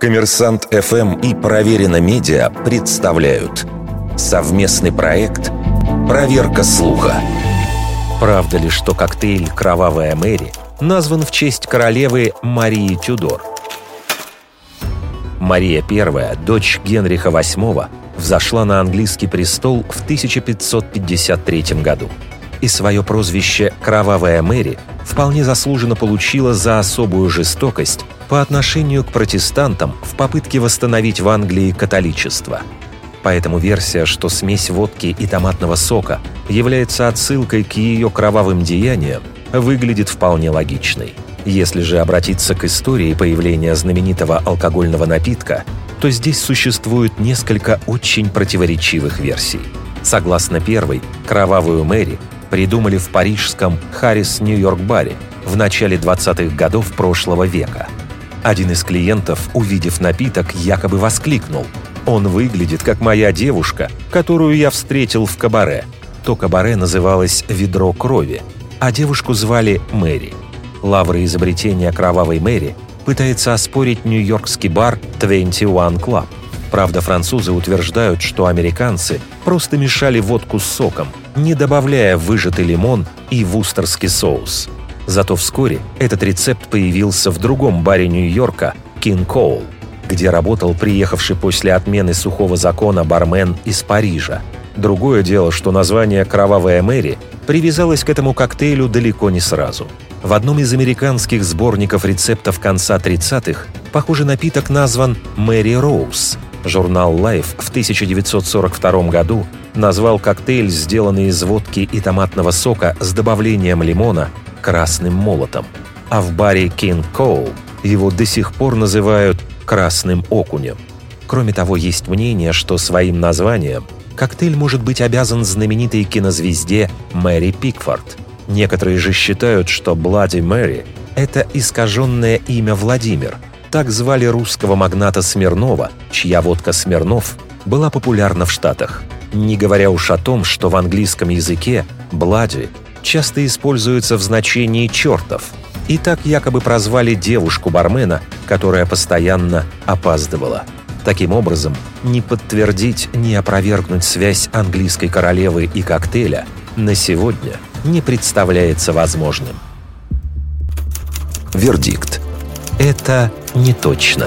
Коммерсант ФМ и Проверено Медиа представляют совместный проект «Проверка слуха». Правда ли, что коктейль «Кровавая Мэри» назван в честь королевы Марии Тюдор? Мария I, дочь Генриха VIII, взошла на английский престол в 1553 году. И свое прозвище «Кровавая Мэри» вполне заслуженно получила за особую жестокость по отношению к протестантам в попытке восстановить в Англии католичество. Поэтому версия, что смесь водки и томатного сока является отсылкой к ее кровавым деяниям, выглядит вполне логичной. Если же обратиться к истории появления знаменитого алкогольного напитка, то здесь существует несколько очень противоречивых версий. Согласно первой, «Кровавую Мэри» придумали в парижском Харрис Нью-Йорк баре в начале 20-х годов прошлого века. Один из клиентов, увидев напиток, якобы воскликнул «Он выглядит, как моя девушка, которую я встретил в кабаре». То кабаре называлось «Ведро крови», а девушку звали Мэри. Лавры изобретения «Кровавой Мэри» пытается оспорить нью-йоркский бар 21 Club. Правда, французы утверждают, что американцы просто мешали водку с соком, не добавляя выжатый лимон и вустерский соус. Зато вскоре этот рецепт появился в другом баре Нью-Йорка «King Cole», где работал приехавший после отмены сухого закона бармен из Парижа. Другое дело, что название «Кровавая Мэри» привязалось к этому коктейлю далеко не сразу. В одном из американских сборников рецептов конца 30-х похожий напиток назван «Мэри Роуз», Журнал Life в 1942 году назвал коктейль, сделанный из водки и томатного сока с добавлением лимона, красным молотом. А в баре King Cole его до сих пор называют красным окунем. Кроме того, есть мнение, что своим названием коктейль может быть обязан знаменитой кинозвезде Мэри Пикфорд. Некоторые же считают, что Блади Мэри – это искаженное имя Владимир – так звали русского магната Смирнова, чья водка Смирнов была популярна в Штатах. Не говоря уж о том, что в английском языке «блади» часто используется в значении «чертов», и так якобы прозвали девушку-бармена, которая постоянно опаздывала. Таким образом, ни подтвердить, ни опровергнуть связь английской королевы и коктейля на сегодня не представляется возможным. Вердикт. Это не точно.